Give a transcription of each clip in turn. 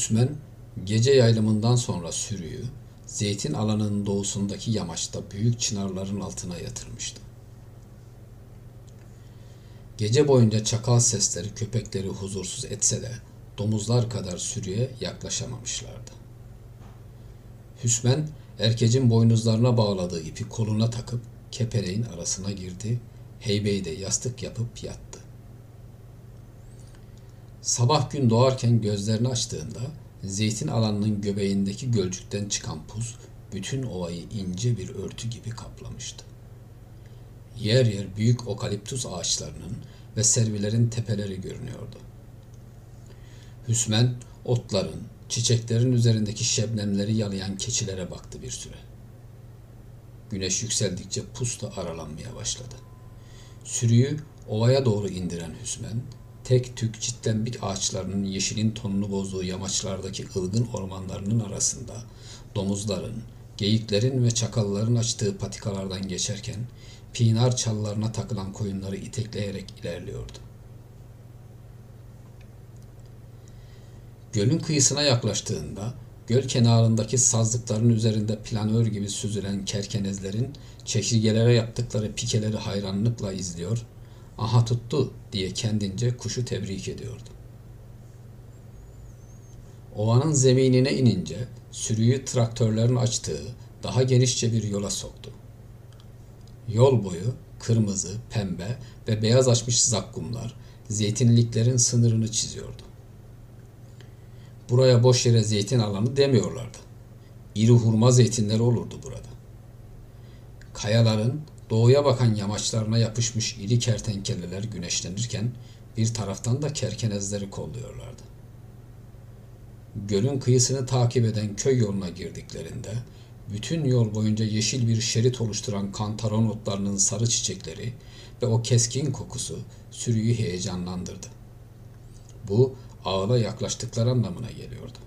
Hüsmen gece yaylımından sonra sürüyü zeytin alanının doğusundaki yamaçta büyük çınarların altına yatırmıştı. Gece boyunca çakal sesleri köpekleri huzursuz etse de domuzlar kadar sürüye yaklaşamamışlardı. Hüsmen erkecin boynuzlarına bağladığı ipi koluna takıp kepereğin arasına girdi, heybeyi de yastık yapıp yattı. Sabah gün doğarken gözlerini açtığında zeytin alanının göbeğindeki gölcükten çıkan puz bütün ovayı ince bir örtü gibi kaplamıştı. Yer yer büyük okaliptus ağaçlarının ve servilerin tepeleri görünüyordu. Hüsmen otların, çiçeklerin üzerindeki şebnemleri yalayan keçilere baktı bir süre. Güneş yükseldikçe pusta aralanmaya başladı. Sürüyü ovaya doğru indiren Hüsmen, tek tük çitlenbik ağaçlarının yeşilin tonunu bozduğu yamaçlardaki ılgın ormanlarının arasında domuzların, geyiklerin ve çakalların açtığı patikalardan geçerken pinar çallarına takılan koyunları itekleyerek ilerliyordu. Gölün kıyısına yaklaştığında göl kenarındaki sazlıkların üzerinde planör gibi süzülen kerkenezlerin çekirgelere yaptıkları pikeleri hayranlıkla izliyor, aha tuttu diye kendince kuşu tebrik ediyordu. Ovanın zeminine inince sürüyü traktörlerin açtığı daha genişçe bir yola soktu. Yol boyu kırmızı, pembe ve beyaz açmış zakkumlar zeytinliklerin sınırını çiziyordu. Buraya boş yere zeytin alanı demiyorlardı. İri hurma zeytinleri olurdu burada. Kayaların doğuya bakan yamaçlarına yapışmış iri kertenkeleler güneşlenirken bir taraftan da kerkenezleri kolluyorlardı. Gölün kıyısını takip eden köy yoluna girdiklerinde bütün yol boyunca yeşil bir şerit oluşturan kantaron otlarının sarı çiçekleri ve o keskin kokusu sürüyü heyecanlandırdı. Bu ağla yaklaştıkları anlamına geliyordu.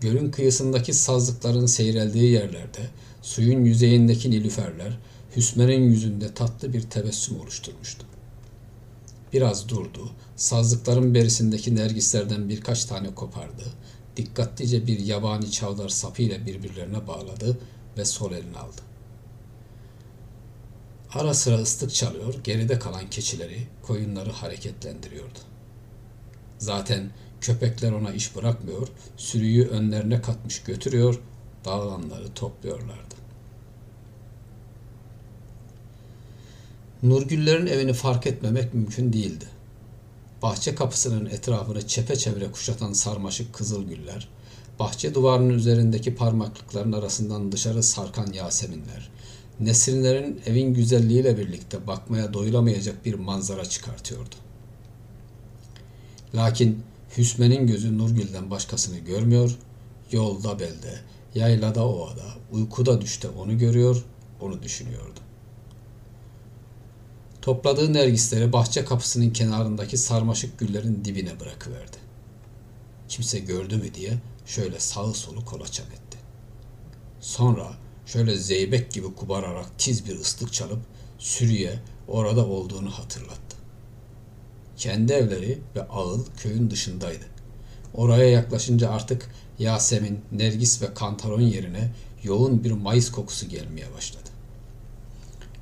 Gölün kıyısındaki sazlıkların seyreldiği yerlerde suyun yüzeyindeki nilüferler Hüsmer'in yüzünde tatlı bir tebessüm oluşturmuştu. Biraz durdu, sazlıkların berisindeki nergislerden birkaç tane kopardı, dikkatlice bir yabani çavdar sapıyla birbirlerine bağladı ve sol eline aldı. Ara sıra ıslık çalıyor, geride kalan keçileri, koyunları hareketlendiriyordu. Zaten köpekler ona iş bırakmıyor, sürüyü önlerine katmış götürüyor, dağılanları topluyorlardı. Nurgüllerin evini fark etmemek mümkün değildi. Bahçe kapısının etrafını çepeçevre kuşatan sarmaşık kızıl güller, bahçe duvarının üzerindeki parmaklıkların arasından dışarı sarkan yaseminler, nesrinlerin evin güzelliğiyle birlikte bakmaya doyulamayacak bir manzara çıkartıyordu. Lakin Hüsmen'in gözü Nurgül'den başkasını görmüyor, yolda belde, yaylada ovada, uykuda düşte onu görüyor, onu düşünüyordu. Topladığı nergisleri bahçe kapısının kenarındaki sarmaşık güllerin dibine bırakıverdi. Kimse gördü mü diye şöyle sağı solu kolaçan etti. Sonra şöyle zeybek gibi kubararak tiz bir ıslık çalıp sürüye orada olduğunu hatırlattı. Kendi evleri ve ağıl köyün dışındaydı. Oraya yaklaşınca artık Yasemin, Nergis ve Kantaron yerine yoğun bir mayıs kokusu gelmeye başladı.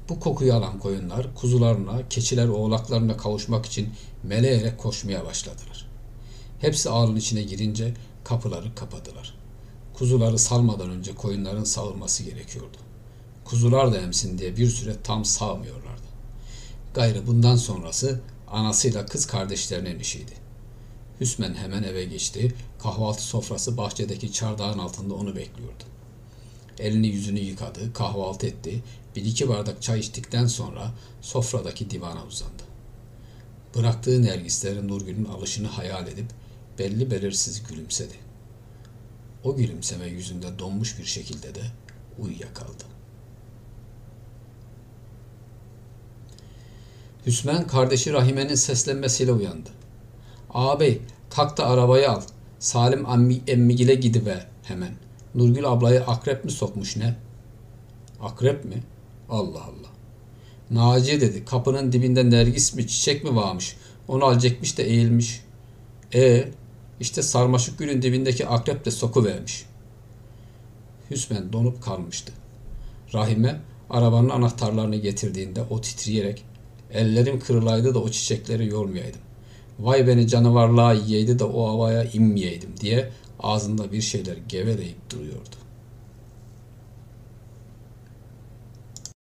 Bu kokuyu alan koyunlar kuzularına, keçiler oğlaklarına kavuşmak için meleyerek koşmaya başladılar. Hepsi ağırın içine girince kapıları kapadılar. Kuzuları salmadan önce koyunların sağılması gerekiyordu. Kuzular da emsin diye bir süre tam sağmıyorlardı. Gayrı bundan sonrası anasıyla kız kardeşlerinin işiydi. Hüsmen hemen eve geçti. Kahvaltı sofrası bahçedeki çardağın altında onu bekliyordu. Elini yüzünü yıkadı, kahvaltı etti. Bir iki bardak çay içtikten sonra sofradaki divana uzandı. Bıraktığı nergislerin Nurgül'ün alışını hayal edip belli belirsiz gülümsedi. O gülümseme yüzünde donmuş bir şekilde de uyuyakaldı. Hüsmen kardeşi Rahime'nin seslenmesiyle uyandı. Ağabey kalk da arabayı al. Salim ammi, emmigile gidiver hemen. Nurgül ablayı akrep mi sokmuş ne? Akrep mi? Allah Allah. Naci dedi kapının dibinde nergis mi çiçek mi varmış. Onu alacakmış da eğilmiş. E İşte sarmaşık gülün dibindeki akrep de soku vermiş. Hüsmen donup kalmıştı. Rahime arabanın anahtarlarını getirdiğinde o titreyerek ellerim kırılaydı da o çiçekleri yormayaydım. Vay beni canavarlığa yiyeydi de o havaya inmeyeydim diye ağzında bir şeyler geveleyip duruyordu.